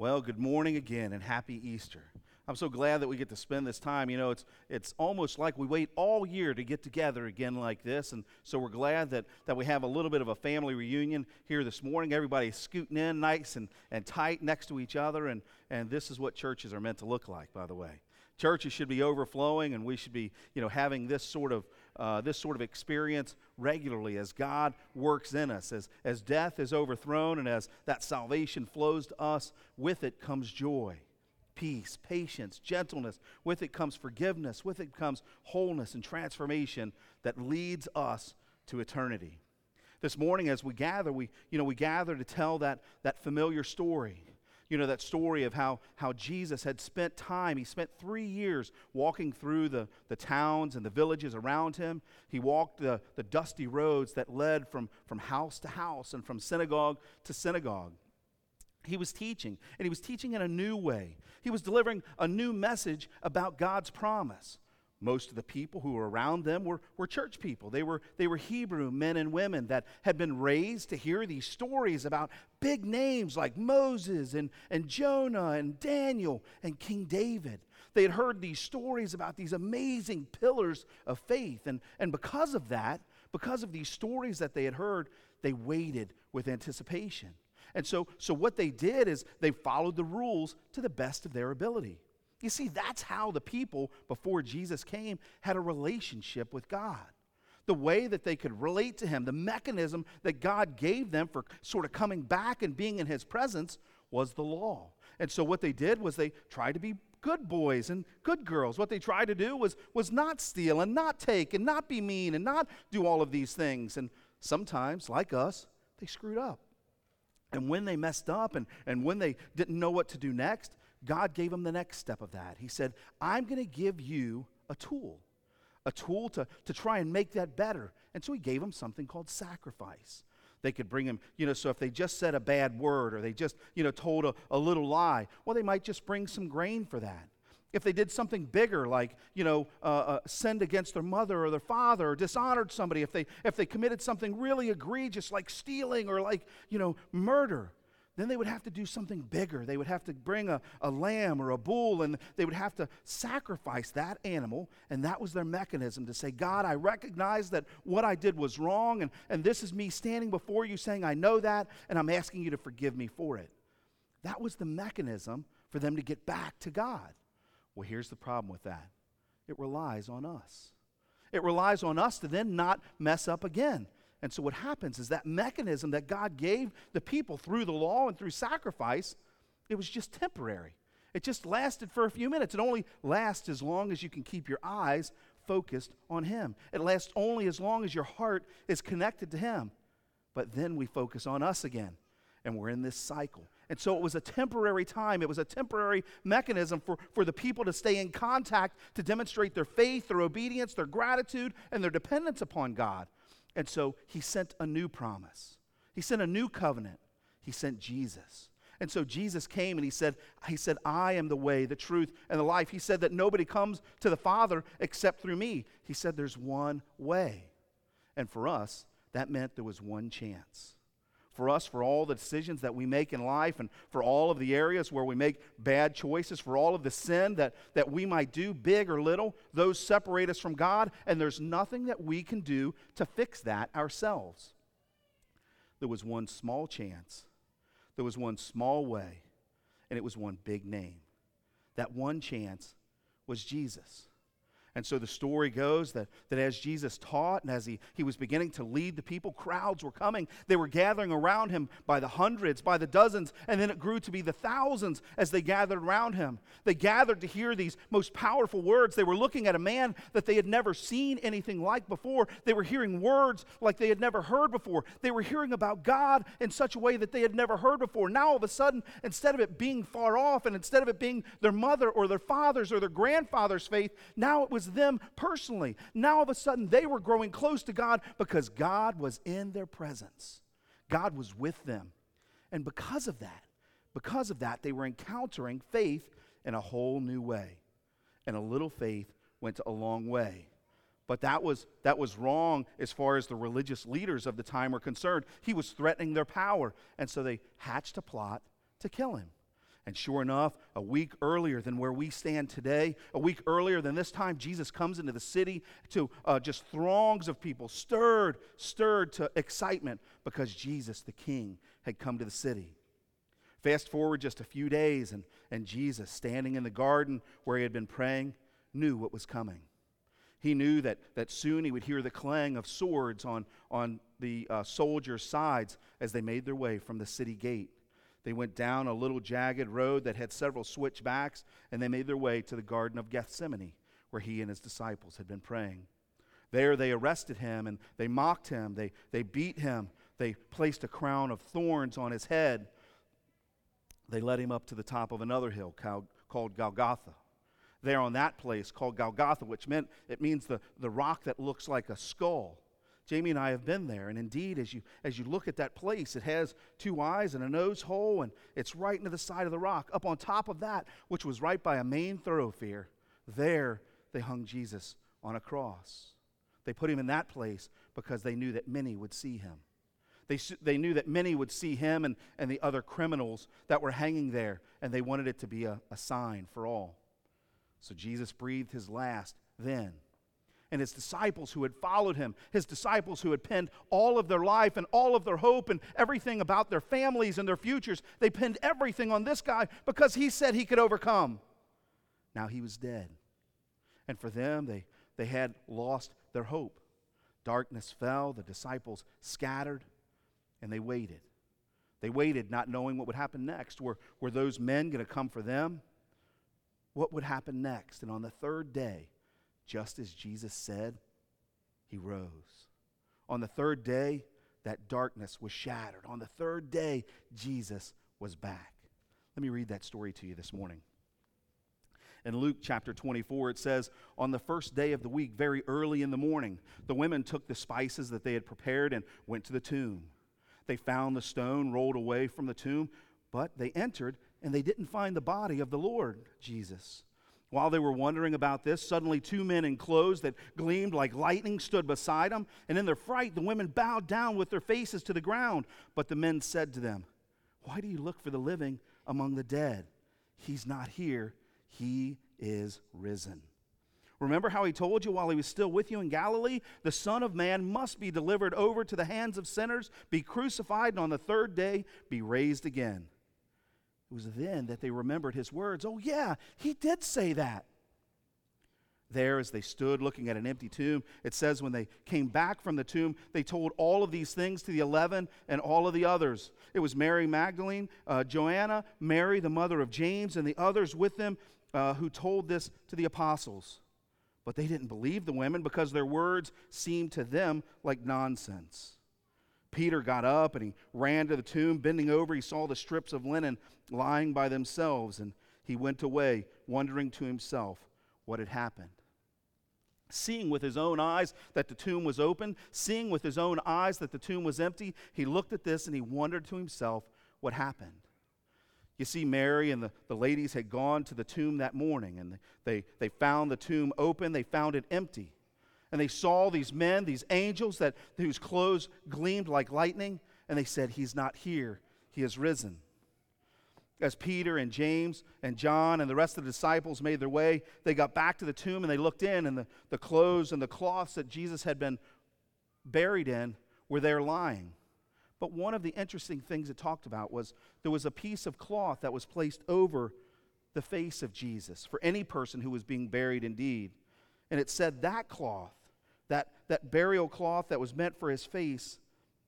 Well, good morning again and happy Easter. I'm so glad that we get to spend this time. You know, it's it's almost like we wait all year to get together again like this, and so we're glad that that we have a little bit of a family reunion here this morning. Everybody's scooting in nice and, and tight next to each other, and and this is what churches are meant to look like, by the way. Churches should be overflowing, and we should be, you know, having this sort of uh, this sort of experience regularly as God works in us, as as death is overthrown, and as that salvation flows to us. With it comes joy, peace, patience, gentleness. With it comes forgiveness. With it comes wholeness and transformation that leads us to eternity. This morning, as we gather, we you know we gather to tell that that familiar story you know, that story of how, how Jesus had spent time. He spent three years walking through the, the towns and the villages around him. He walked the, the dusty roads that led from, from house to house and from synagogue to synagogue. He was teaching, and he was teaching in a new way. He was delivering a new message about God's promise. Most of the people who were around them were, were church people. They were, they were Hebrew men and women that had been raised to hear these stories about big names like Moses and, and Jonah and Daniel and King David. They had heard these stories about these amazing pillars of faith. And, and because of that, because of these stories that they had heard, they waited with anticipation. And so, so what they did is they followed the rules to the best of their ability. You see, that's how the people before Jesus came had a relationship with God. The way that they could relate to Him, the mechanism that God gave them for sort of coming back and being in His presence was the law. And so what they did was they tried to be good boys and good girls. What they tried to do was, was not steal and not take and not be mean and not do all of these things. And sometimes, like us, they screwed up. And when they messed up and, and when they didn't know what to do next, God gave him the next step of that. He said, I'm going to give you a tool, a tool to, to try and make that better. And so he gave him something called sacrifice. They could bring him, you know, so if they just said a bad word or they just, you know, told a, a little lie, well, they might just bring some grain for that. If they did something bigger, like, you know, uh, uh, sinned against their mother or their father or dishonored somebody, if they, if they committed something really egregious like stealing or like, you know, murder, then they would have to do something bigger. They would have to bring a, a lamb or a bull, and they would have to sacrifice that animal. And that was their mechanism to say, God, I recognize that what I did was wrong, and, and this is me standing before you saying, I know that, and I'm asking you to forgive me for it. That was the mechanism for them to get back to God. Well, here's the problem with that it relies on us. It relies on us to then not mess up again. And so what happens is that mechanism that God gave the people through the law and through sacrifice, it was just temporary. It just lasted for a few minutes. It only lasts as long as you can keep your eyes focused on Him. It lasts only as long as your heart is connected to Him. But then we focus on us again, and we're in this cycle. And so it was a temporary time. It was a temporary mechanism for, for the people to stay in contact, to demonstrate their faith, their obedience, their gratitude, and their dependence upon God. And so he sent a new promise. He sent a new covenant. He sent Jesus. And so Jesus came and he said, he said, I am the way, the truth, and the life. He said that nobody comes to the Father except through me. He said there's one way. And for us, that meant there was one chance for us for all the decisions that we make in life and for all of the areas where we make bad choices, for all of the sin that, that we might do, big or little, those separate us from God, and there's nothing that we can do to fix that ourselves. There was one small chance, there was one small way, and it was one big name. That one chance was Jesus. And so the story goes that, that as Jesus taught and as he, he was beginning to lead the people, crowds were coming. They were gathering around him by the hundreds, by the dozens, and then it grew to be the thousands as they gathered around him. They gathered to hear these most powerful words. They were looking at a man that they had never seen anything like before. They were hearing words like they had never heard before. They were hearing about God in such a way that they had never heard before. Now, all of a sudden, instead of it being far off and instead of it being their mother or their father's or their grandfather's faith, now it was was them personally. Now, all of a sudden, they were growing close to God because God was in their presence. God was with them. And because of that, because of that, they were encountering faith in a whole new way. And a little faith went a long way. But that was, that was wrong as far as the religious leaders of the time were concerned. He was threatening their power. And so they hatched a plot to kill him. And sure enough, a week earlier than where we stand today, a week earlier than this time, Jesus comes into the city to uh, just throngs of people, stirred, stirred to excitement because Jesus, the King, had come to the city. Fast forward just a few days, and, and Jesus, standing in the garden where he had been praying, knew what was coming. He knew that, that soon he would hear the clang of swords on, on the uh, soldiers' sides as they made their way from the city gate. They went down a little jagged road that had several switchbacks, and they made their way to the Garden of Gethsemane, where he and his disciples had been praying. There they arrested him and they mocked him, they, they beat him, they placed a crown of thorns on his head. They led him up to the top of another hill called, Golgotha. There on that place called Golgotha, which meant it means the, the rock that looks like a skull. Jamie and I have been there, and indeed, as you as you look at that place, it has two eyes and a nose hole, and it's right into the side of the rock. Up on top of that, which was right by a main thoroughfare, there they hung Jesus on a cross. They put him in that place because they knew that many would see him. They, they knew that many would see him and, and the other criminals that were hanging there, and they wanted it to be a, a sign for all. So Jesus breathed his last then and his disciples who had followed him, his disciples who had pinned all of their life and all of their hope and everything about their families and their futures, they pinned everything on this guy because he said he could overcome. Now he was dead. And for them, they, they had lost their hope. Darkness fell, the disciples scattered, and they waited. They waited, not knowing what would happen next. Were, were those men going to come for them? What would happen next? And on the third day, just as Jesus said, he rose. On the third day, that darkness was shattered. On the third day, Jesus was back. Let me read that story to you this morning. In Luke chapter 24, it says, On the first day of the week, very early in the morning, the women took the spices that they had prepared and went to the tomb. They found the stone rolled away from the tomb, but they entered and they didn't find the body of the Lord Jesus. While they were wondering about this, suddenly two men in clothes that gleamed like lightning stood beside them. And in their fright, the women bowed down with their faces to the ground. But the men said to them, Why do you look for the living among the dead? He's not here, he is risen. Remember how he told you while he was still with you in Galilee? The Son of Man must be delivered over to the hands of sinners, be crucified, and on the third day be raised again. It was then that they remembered his words. Oh, yeah, he did say that. There, as they stood looking at an empty tomb, it says when they came back from the tomb, they told all of these things to the eleven and all of the others. It was Mary Magdalene, uh, Joanna, Mary, the mother of James, and the others with them uh, who told this to the apostles. But they didn't believe the women because their words seemed to them like nonsense. Peter got up and he ran to the tomb. Bending over, he saw the strips of linen lying by themselves, and he went away, wondering to himself what had happened. Seeing with his own eyes that the tomb was open, seeing with his own eyes that the tomb was empty, he looked at this and he wondered to himself what happened. You see, Mary and the, the ladies had gone to the tomb that morning and they, they found the tomb open, they found it empty and they saw these men, these angels that whose clothes gleamed like lightning, and they said, "He's not here; he has risen." As Peter and James and John and the rest of the disciples made their way, they got back to the tomb and they looked in, and the, the clothes and the cloths that Jesus had been buried in were there lying. But one of the interesting things it talked about was there was a piece of cloth that was placed over the face of Jesus for any person who was being buried indeed. And it said that cloth that, that burial cloth that was meant for his face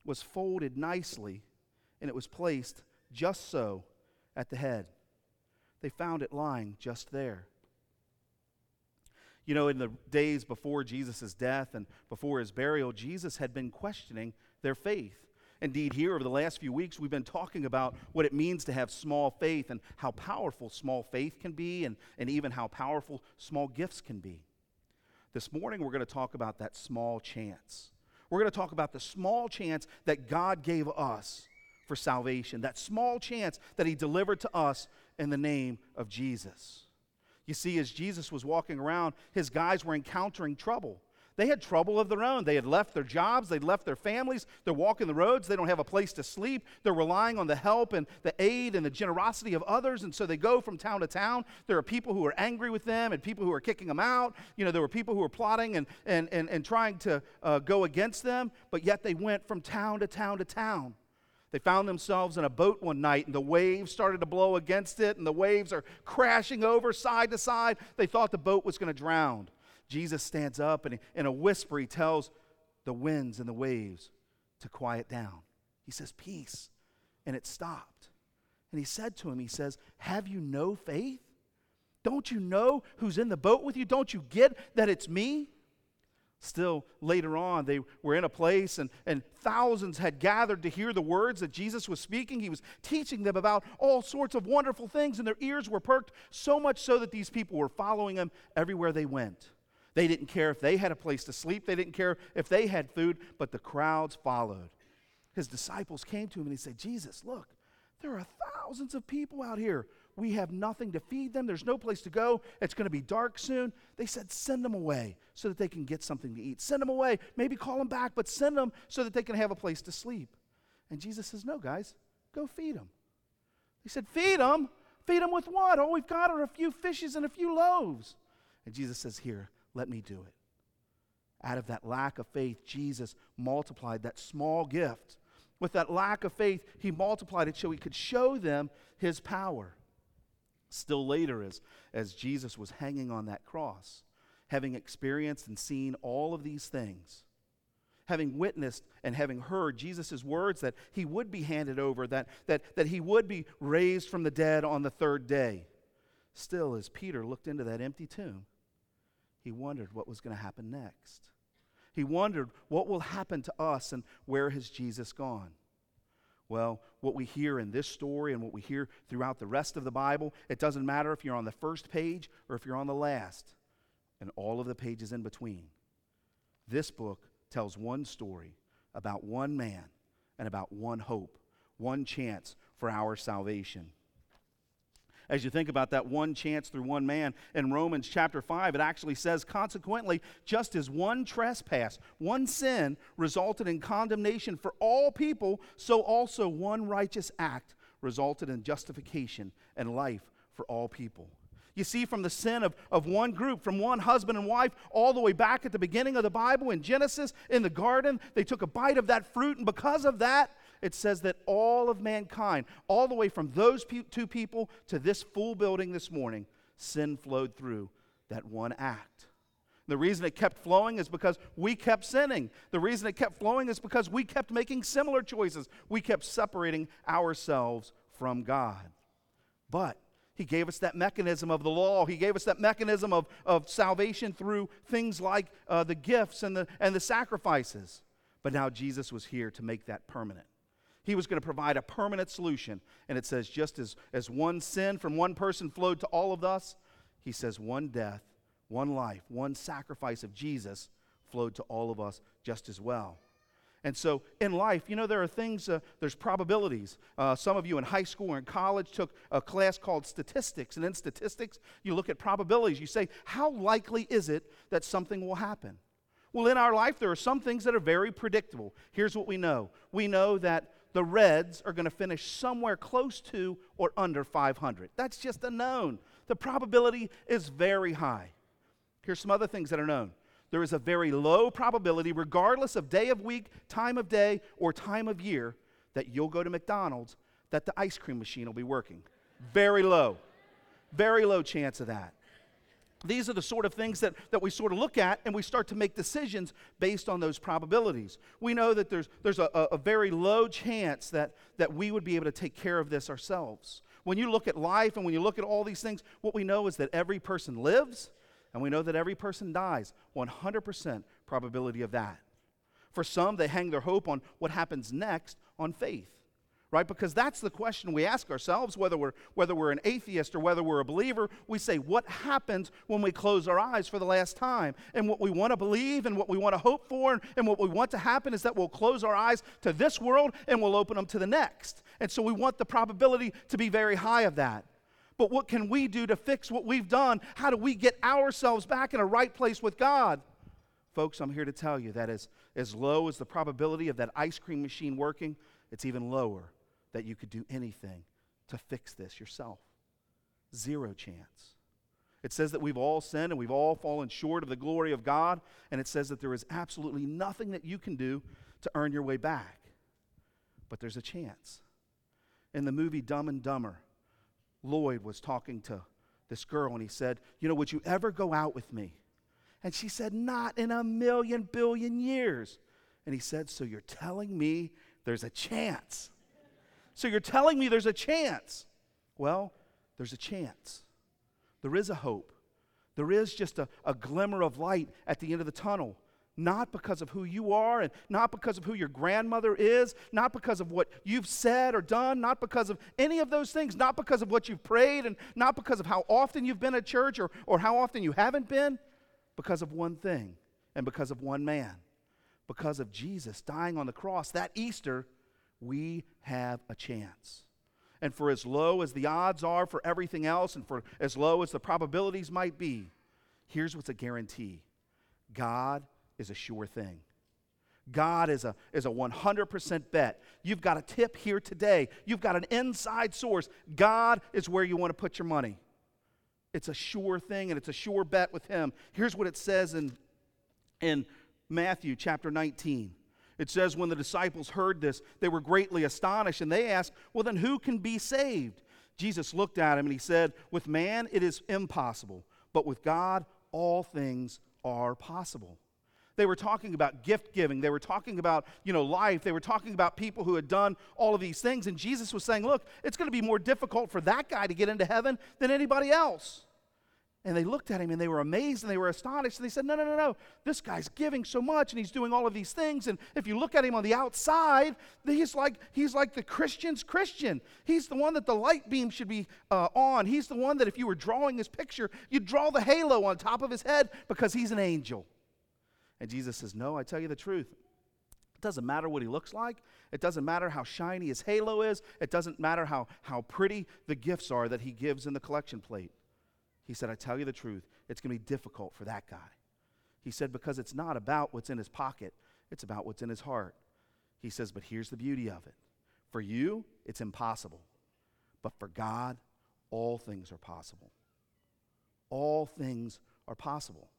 was folded nicely and it was placed just so at the head. They found it lying just there. You know, in the days before Jesus' death and before his burial, Jesus had been questioning their faith. Indeed, here over the last few weeks, we've been talking about what it means to have small faith and how powerful small faith can be, and, and even how powerful small gifts can be. This morning, we're going to talk about that small chance. We're going to talk about the small chance that God gave us for salvation, that small chance that He delivered to us in the name of Jesus. You see, as Jesus was walking around, his guys were encountering trouble. They had trouble of their own. They had left their jobs, they'd left their families, they're walking the roads, they don't have a place to sleep. They're relying on the help and the aid and the generosity of others, and so they go from town to town. There are people who are angry with them and people who are kicking them out. You know, there were people who were plotting and, and, and, and trying to uh, go against them, but yet they went from town to town to town. They found themselves in a boat one night, and the waves started to blow against it, and the waves are crashing over side to side. They thought the boat was going to drown. Jesus stands up and in a whisper, he tells the winds and the waves to quiet down. He says, Peace. And it stopped. And he said to him, He says, Have you no faith? Don't you know who's in the boat with you? Don't you get that it's me? Still, later on, they were in a place and, and thousands had gathered to hear the words that Jesus was speaking. He was teaching them about all sorts of wonderful things, and their ears were perked so much so that these people were following him everywhere they went. They didn't care if they had a place to sleep, they didn't care if they had food, but the crowds followed. His disciples came to him and he said, Jesus, look, there are thousands of people out here. We have nothing to feed them. There's no place to go. It's going to be dark soon. They said, send them away so that they can get something to eat. Send them away. Maybe call them back, but send them so that they can have a place to sleep. And Jesus says, no, guys, go feed them. He said, feed them? Feed them with what? All we've got are a few fishes and a few loaves. And Jesus says, here, let me do it. Out of that lack of faith, Jesus multiplied that small gift. With that lack of faith, he multiplied it so he could show them his power. Still later, as, as Jesus was hanging on that cross, having experienced and seen all of these things, having witnessed and having heard Jesus' words that he would be handed over, that, that, that he would be raised from the dead on the third day, still, as Peter looked into that empty tomb, he wondered what was going to happen next. He wondered what will happen to us and where has Jesus gone? Well, what we hear in this story and what we hear throughout the rest of the Bible, it doesn't matter if you're on the first page or if you're on the last, and all of the pages in between. This book tells one story about one man and about one hope, one chance for our salvation as you think about that one chance through one man. In Romans chapter 5, it actually says, consequently, just as one trespass, one sin resulted in condemnation for all people, so also one righteous act resulted in justification and life for all people. You see, from the sin of, of one group, from one husband and wife, all the way back at the beginning of the Bible in Genesis, in the garden, they took a bite of that fruit, and because of that, it says that all of mankind, all the way from those two people to this full building this morning, sin flowed through that one act. The reason it kept flowing is because we kept sinning. The reason it kept flowing is because we kept making similar choices. We kept separating ourselves from God. But he gave us that mechanism of the law. He gave us that mechanism of, of salvation through things like uh, the gifts and the, and the sacrifices. But now Jesus was here to make that permanent. He was going to provide a permanent solution. And it says, just as, as one sin from one person flowed to all of us, he says, one death, one life, one sacrifice of Jesus flowed to all of us just as well. And so in life, you know, there are things, uh, there's probabilities. Uh, some of you in high school or in college took a class called statistics. And in statistics, you look at probabilities. You say, how likely is it that something will happen? Well, in our life, there are some things that are very predictable. Here's what we know we know that the Reds are going to finish somewhere close to or under 500. That's just a known. The probability is very high. Here's some other things that are known. There is a very low probability, regardless of day of week, time of day, or time of year, that you'll go to McDonald's that the ice cream machine will be working. Very low. Very low chance of that. These are the sort of things that, that we sort of look at and we start to make decisions based on those probabilities. We know that there's, there's a, a very low chance that, that we would be able to take care of this ourselves. When you look at life and when you look at all these things, what we know is that every person lives and we know that every person dies. 100% probability of that. For some, they hang their hope on what happens next on faith right? Because that's the question we ask ourselves, whether we're, whether we're an atheist or whether we're a believer. We say, what happens when we close our eyes for the last time? And what we want to believe and what we want to hope for and what we want to happen is that we'll close our eyes to this world and we'll open them to the next. And so we want the probability to be very high of that. But what can we do to fix what we've done? How do we get ourselves back in a right place with God? Folks, I'm here to tell you that as, as low as the probability of that ice cream machine working, it's even lower that you could do anything to fix this yourself. Zero chance. It says that we've all sinned and we've all fallen short of the glory of God, and it says that there is absolutely nothing that you can do to earn your way back. But there's a chance. In the movie Dumb and Dumber, Lloyd was talking to this girl and he said, You know, would you ever go out with me? And she said, Not in a million billion years. And he said, So you're telling me there's a chance? So you're telling me there's a chance? Well, there's a chance. There is a hope. There is just a, a glimmer of light at the end of the tunnel. Not because of who you are, and not because of who your grandmother is, not because of what you've said or done, not because of any of those things, not because of what you've prayed, and not because of how often you've been at church or, or how often you haven't been, because of one thing and because of one man. Because of Jesus dying on the cross that Easter, we have a chance. And for as low as the odds are for everything else, and for as low as the probabilities might be, here's what's a guarantee God is a sure thing. God is a, is a 100% bet. You've got a tip here today. You've got an inside source. God is where you want to put your money. It's a sure thing and it's a sure bet with Him. Here's what it says in, in Matthew chapter 19. It says, When the disciples heard this, they were greatly astonished and they asked, Well, then who can be saved? Jesus looked at him and he said, With man it is impossible, but with God all things are possible. They were talking about gift giving. They were talking about, you know, life. They were talking about people who had done all of these things. And Jesus was saying, look, it's going to be more difficult for that guy to get into heaven than anybody else. And they looked at him and they were amazed and they were astonished. And they said, No, no, no, no. This guy's giving so much and he's doing all of these things. And if you look at him on the outside, he's like, he's like the Christian's Christian. He's the one that the light beam should be uh, on. He's the one that if you were drawing his picture, you'd draw the halo on top of his head because he's an angel. And Jesus says, No, I tell you the truth. It doesn't matter what he looks like. It doesn't matter how shiny his halo is. It doesn't matter how, how pretty the gifts are that he gives in the collection plate. He said, I tell you the truth, it's going to be difficult for that guy. He said, because it's not about what's in his pocket, it's about what's in his heart. He says, but here's the beauty of it. For you, it's impossible. But for God, all things are possible. All things are possible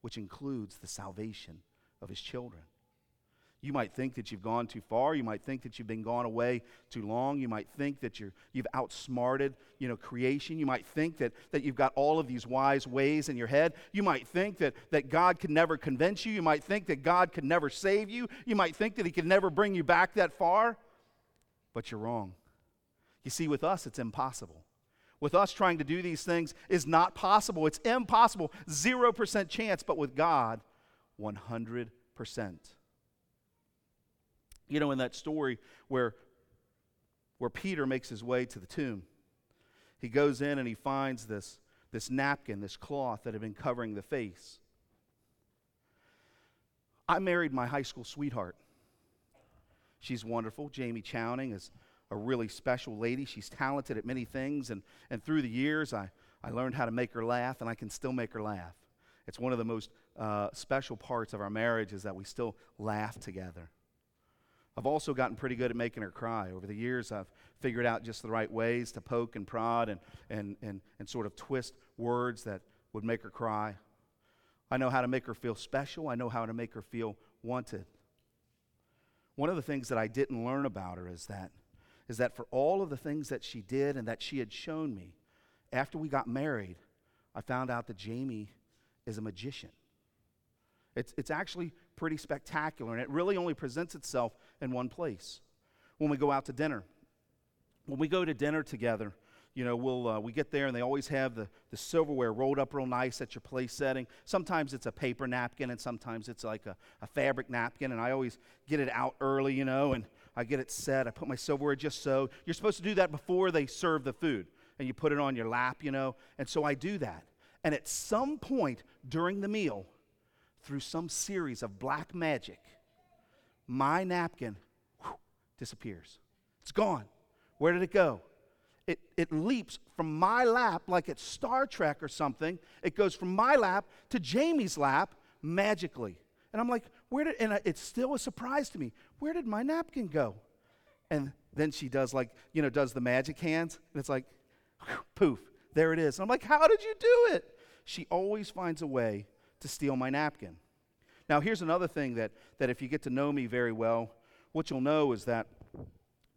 which includes the salvation of his children. You might think that you've gone too far. You might think that you've been gone away too long. You might think that you're, you've outsmarted you know, creation. You might think that, that you've got all of these wise ways in your head. You might think that, that God could never convince you. You might think that God could never save you. You might think that He could never bring you back that far. But you're wrong. You see, with us, it's impossible with us trying to do these things is not possible. It's impossible. 0% chance, but with God, 100%. You know, in that story where, where Peter makes his way to the tomb, he goes in and he finds this, this napkin, this cloth that had been covering the face. I married my high school sweetheart. She's wonderful. Jamie Chowning is a really special lady. She's talented at many things, and, and through the years, I, I learned how to make her laugh, and I can still make her laugh. It's one of the most uh, special parts of our marriage is that we still laugh together. I've also gotten pretty good at making her cry. Over the years, I've figured out just the right ways to poke and prod and, and, and, and sort of twist words that would make her cry. I know how to make her feel special. I know how to make her feel wanted. One of the things that I didn't learn about her is that is that for all of the things that she did and that she had shown me, after we got married, I found out that Jamie is a magician. It's, it's actually pretty spectacular, and it really only presents itself in one place when we go out to dinner. When we go to dinner together, you know, we'll, uh, we get there and they always have the, the silverware rolled up real nice at your place setting. Sometimes it's a paper napkin and sometimes it's like a, a fabric napkin, and I always get it out early, you know, and I get it set. I put my silverware just so. You're supposed to do that before they serve the food, and you put it on your lap, you know. And so I do that. And at some point during the meal, through some series of black magic, my napkin whew, disappears. It's gone. Where did it go? It, it leaps from my lap like it's Star Trek or something. It goes from my lap to Jamie's lap magically. And I'm like, where did, and it's still a surprise to me. Where did my napkin go? And then she does like, you know, does the magic hands. And it's like, poof, there it is. And I'm like, how did you do it? She always finds a way to steal my napkin. Now, here's another thing that, that if you get to know me very well, what you'll know is that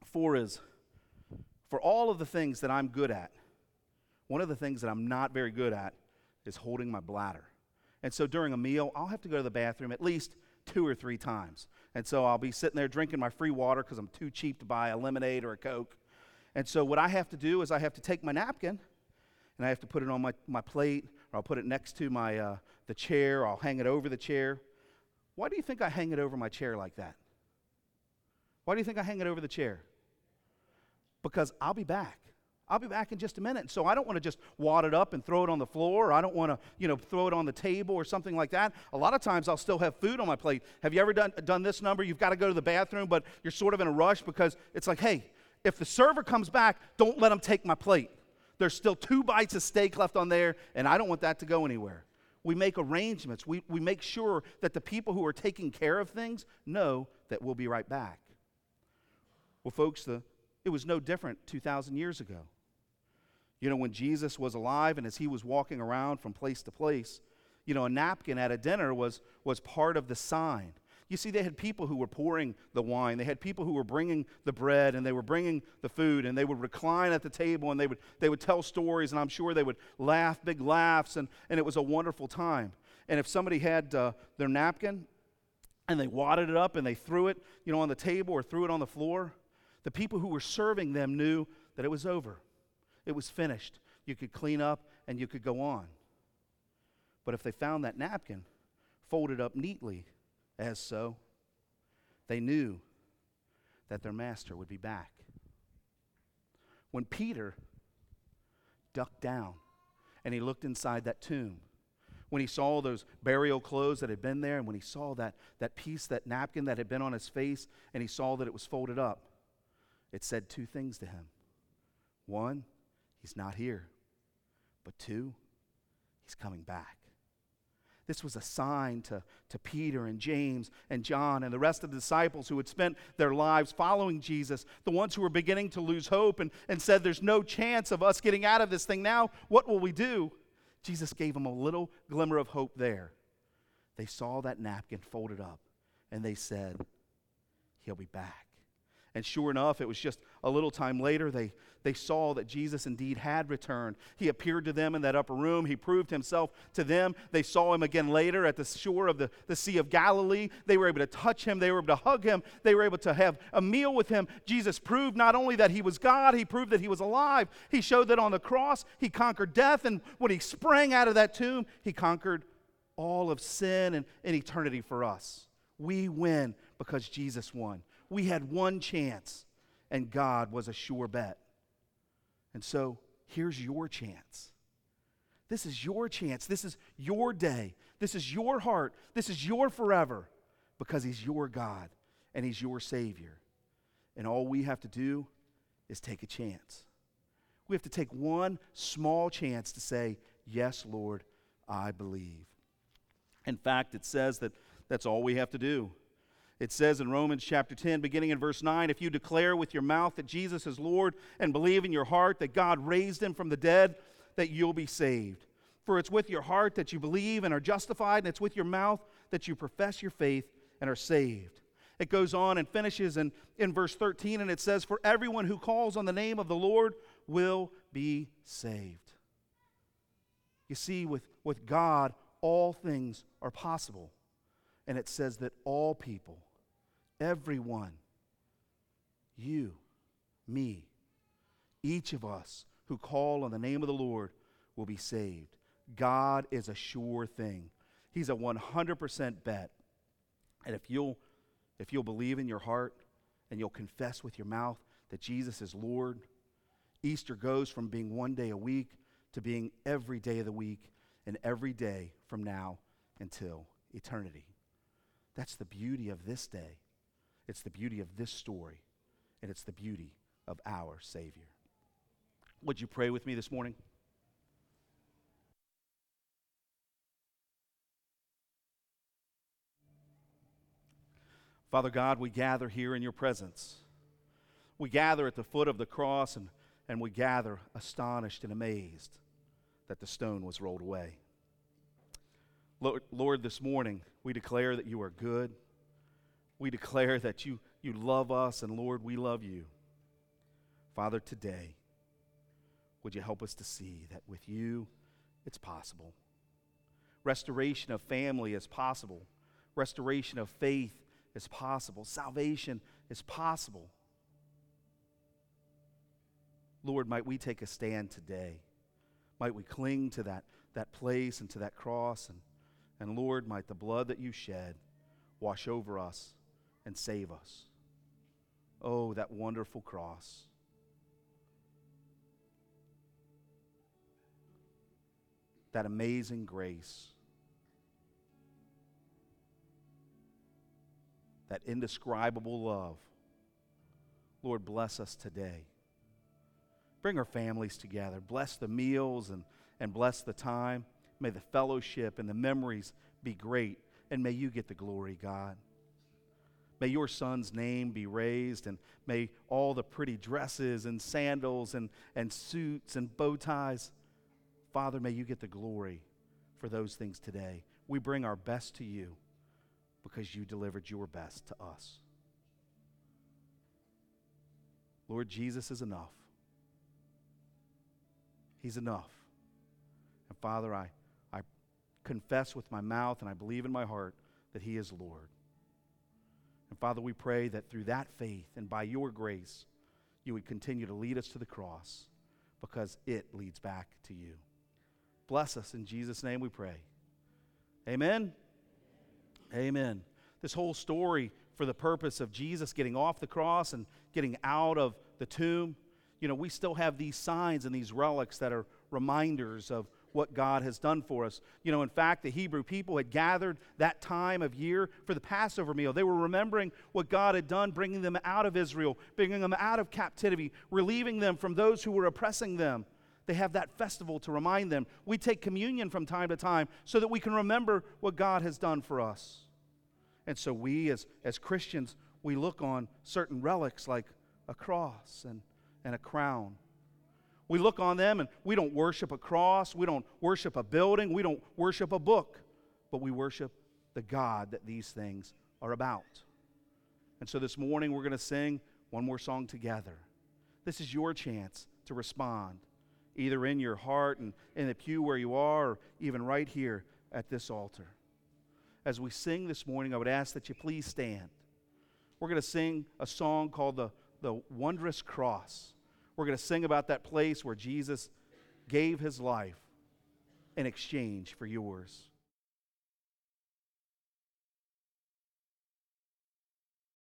for is for all of the things that I'm good at, one of the things that I'm not very good at is holding my bladder. And so during a meal, I'll have to go to the bathroom at least two or three times. And so I'll be sitting there drinking my free water because I'm too cheap to buy a lemonade or a Coke. And so what I have to do is I have to take my napkin and I have to put it on my, my plate or I'll put it next to my, uh, the chair. Or I'll hang it over the chair. Why do you think I hang it over my chair like that? Why do you think I hang it over the chair? Because I'll be back. I'll be back in just a minute. So I don't want to just wad it up and throw it on the floor. Or I don't want to, you know, throw it on the table or something like that. A lot of times I'll still have food on my plate. Have you ever done, done this number? You've got to go to the bathroom, but you're sort of in a rush because it's like, hey, if the server comes back, don't let them take my plate. There's still two bites of steak left on there, and I don't want that to go anywhere. We make arrangements. We, we make sure that the people who are taking care of things know that we'll be right back. Well, folks, the, it was no different 2,000 years ago. You know, when Jesus was alive and as he was walking around from place to place, you know, a napkin at a dinner was, was part of the sign. You see, they had people who were pouring the wine. They had people who were bringing the bread and they were bringing the food and they would recline at the table and they would, they would tell stories and I'm sure they would laugh big laughs and, and it was a wonderful time. And if somebody had uh, their napkin and they wadded it up and they threw it, you know, on the table or threw it on the floor, the people who were serving them knew that it was over. It was finished. You could clean up and you could go on. But if they found that napkin folded up neatly, as so, they knew that their master would be back. When Peter ducked down and he looked inside that tomb, when he saw those burial clothes that had been there, and when he saw that, that piece, that napkin that had been on his face, and he saw that it was folded up, it said two things to him. One, he's not here. But two, he's coming back. This was a sign to, to Peter and James and John and the rest of the disciples who had spent their lives following Jesus, the ones who were beginning to lose hope and, and said, There's no chance of us getting out of this thing now. What will we do? Jesus gave them a little glimmer of hope there. They saw that napkin folded up and they said, He'll be back. And sure enough, it was just a little time later, they, they saw that Jesus indeed had returned. He appeared to them in that upper room. He proved himself to them. They saw him again later at the shore of the, the Sea of Galilee. They were able to touch him, they were able to hug him, they were able to have a meal with him. Jesus proved not only that he was God, he proved that he was alive. He showed that on the cross, he conquered death. And when he sprang out of that tomb, he conquered all of sin and, and eternity for us. We win because Jesus won we had one chance, and God was a sure bet. And so here's your chance. This is your chance. This is your day. This is your heart. This is your forever because He's your God and He's your Savior. And all we have to do is take a chance. We have to take one small chance to say, Yes, Lord, I believe. In fact, it says that that's all we have to do. It says in Romans chapter 10, beginning in verse 9, if you declare with your mouth that Jesus is Lord and believe in your heart that God raised him from the dead, that you'll be saved. For it's with your heart that you believe and are justified, and it's with your mouth that you profess your faith and are saved. It goes on and finishes in, in verse 13, and it says, For everyone who calls on the name of the Lord will be saved. You see, with, with God, all things are possible. And it says that all people, Everyone. You, me, each of us who call on the name of the Lord will be saved. God is a sure thing. He's a 100% bet. And if you'll if you'll believe in your heart and you'll confess with your mouth that Jesus is Lord, Easter goes from being one day a week to being every day of the week and every day from now until eternity. That's the beauty of this day. It's the beauty of this story, and it's the beauty of our Savior. Would you pray with me this morning? Father God, we gather here in your presence. We gather at the foot of the cross and, and we gather astonished and amazed that the stone was rolled away. Lord, Lord, this morning we declare that you are good. We declare that you, you love us, and Lord, we love you. Father, today, would you help us to see that with you it's possible? Restoration of family is possible, restoration of faith is possible, salvation is possible. Lord, might we take a stand today? Might we cling to that, that place and to that cross? And, and Lord, might the blood that you shed wash over us and save us. Oh, that wonderful cross. That amazing grace. That indescribable love. Lord, bless us today. Bring our families together. Bless the meals and, and bless the time. May the fellowship and the memories be great. And may you get the glory, God. May your son's name be raised, and may all the pretty dresses and sandals and, and suits and bow ties, Father, may you get the glory for those things today. We bring our best to you because you delivered your best to us. Lord, Jesus is enough. He's enough. And Father, I, I confess with my mouth and I believe in my heart that He is Lord. And Father, we pray that through that faith and by your grace, you would continue to lead us to the cross because it leads back to you. Bless us in Jesus' name we pray. Amen. Amen. This whole story for the purpose of Jesus getting off the cross and getting out of the tomb you know, we still have these signs and these relics that are reminders of what God has done for us. You know, in fact, the Hebrew people had gathered that time of year for the Passover meal. They were remembering what God had done, bringing them out of Israel, bringing them out of captivity, relieving them from those who were oppressing them. They have that festival to remind them. We take communion from time to time so that we can remember what God has done for us. And so we, as, as Christians, we look on certain relics like a cross and and a crown. We look on them and we don't worship a cross, we don't worship a building, we don't worship a book, but we worship the God that these things are about. And so this morning we're going to sing one more song together. This is your chance to respond, either in your heart and in the pew where you are, or even right here at this altar. As we sing this morning, I would ask that you please stand. We're going to sing a song called the, the Wondrous Cross. We're going to sing about that place where Jesus gave his life in exchange for yours.